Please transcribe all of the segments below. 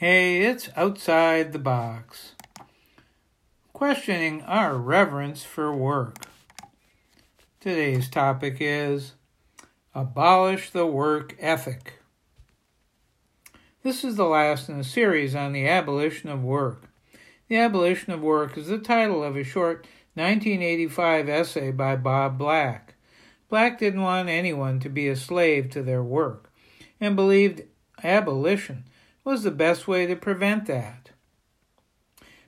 Hey, it's outside the box. Questioning our reverence for work. Today's topic is Abolish the Work Ethic. This is the last in a series on the abolition of work. The Abolition of Work is the title of a short 1985 essay by Bob Black. Black didn't want anyone to be a slave to their work and believed abolition was the best way to prevent that.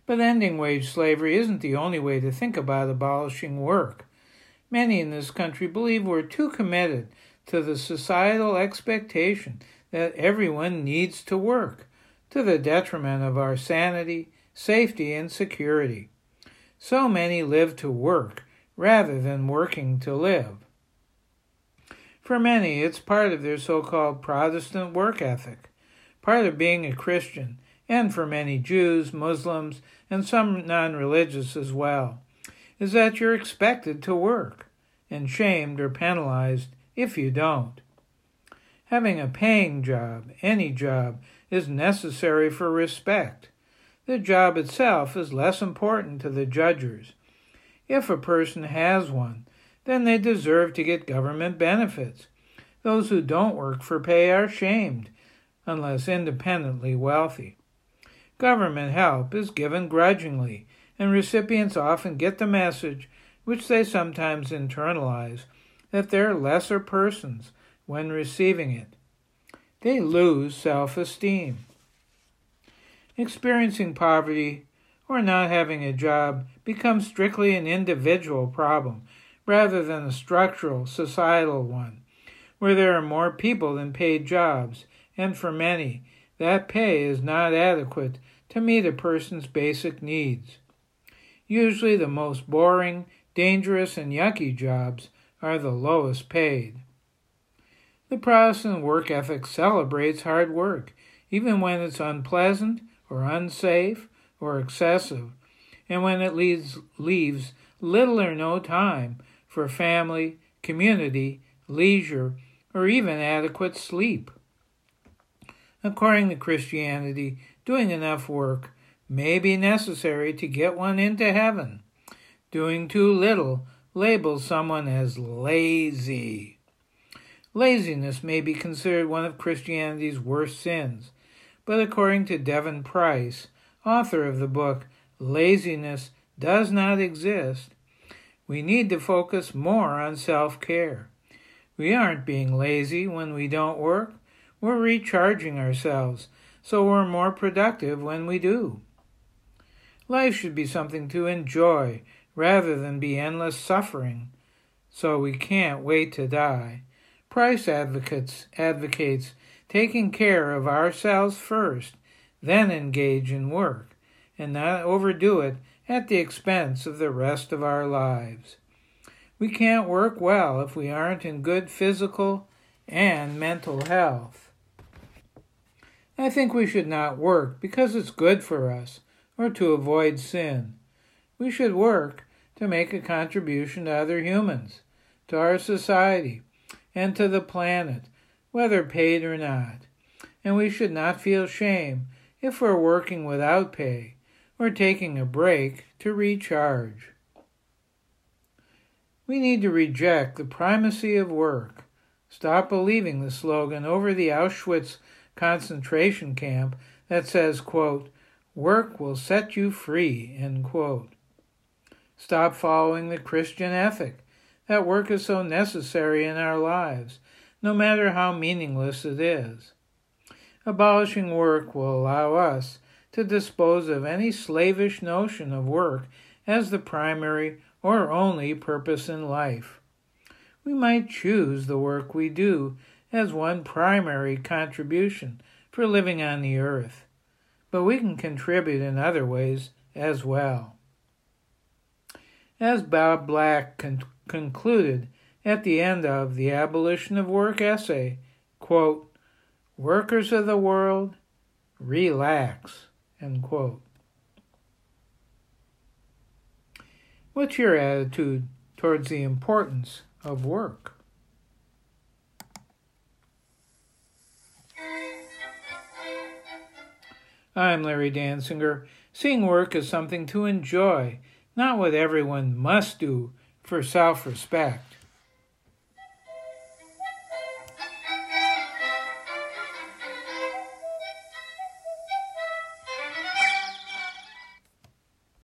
But ending wage slavery isn't the only way to think about abolishing work. Many in this country believe we're too committed to the societal expectation that everyone needs to work, to the detriment of our sanity, safety, and security. So many live to work rather than working to live. For many, it's part of their so called Protestant work ethic part of being a Christian, and for many Jews, Muslims, and some non religious as well, is that you're expected to work and shamed or penalized if you don't. Having a paying job, any job, is necessary for respect. The job itself is less important to the judges. If a person has one, then they deserve to get government benefits. Those who don't work for pay are shamed unless independently wealthy. Government help is given grudgingly, and recipients often get the message, which they sometimes internalize, that they're lesser persons when receiving it. They lose self esteem. Experiencing poverty or not having a job becomes strictly an individual problem rather than a structural, societal one, where there are more people than paid jobs and for many, that pay is not adequate to meet a person's basic needs. Usually, the most boring, dangerous, and yucky jobs are the lowest paid. The Protestant work ethic celebrates hard work, even when it's unpleasant or unsafe or excessive, and when it leaves, leaves little or no time for family, community, leisure, or even adequate sleep. According to Christianity, doing enough work may be necessary to get one into heaven. Doing too little labels someone as lazy. Laziness may be considered one of Christianity's worst sins, but according to Devon Price, author of the book Laziness Does Not Exist, we need to focus more on self care. We aren't being lazy when we don't work. We're recharging ourselves, so we're more productive when we do. Life should be something to enjoy rather than be endless suffering, so we can't wait to die. Price advocates advocates taking care of ourselves first, then engage in work, and not overdo it at the expense of the rest of our lives. We can't work well if we aren't in good physical and mental health. I think we should not work because it's good for us or to avoid sin. We should work to make a contribution to other humans, to our society, and to the planet, whether paid or not. And we should not feel shame if we're working without pay or taking a break to recharge. We need to reject the primacy of work. Stop believing the slogan over the Auschwitz concentration camp that says, quote, work will set you free, end quote. Stop following the Christian ethic that work is so necessary in our lives, no matter how meaningless it is. Abolishing work will allow us to dispose of any slavish notion of work as the primary or only purpose in life. We might choose the work we do as one primary contribution for living on the earth, but we can contribute in other ways as well. As Bob Black con- concluded at the end of the Abolition of Work essay, quote, Workers of the world, relax, end quote. What's your attitude towards the importance of work? I'm Larry Dansinger, seeing work as something to enjoy, not what everyone must do for self respect.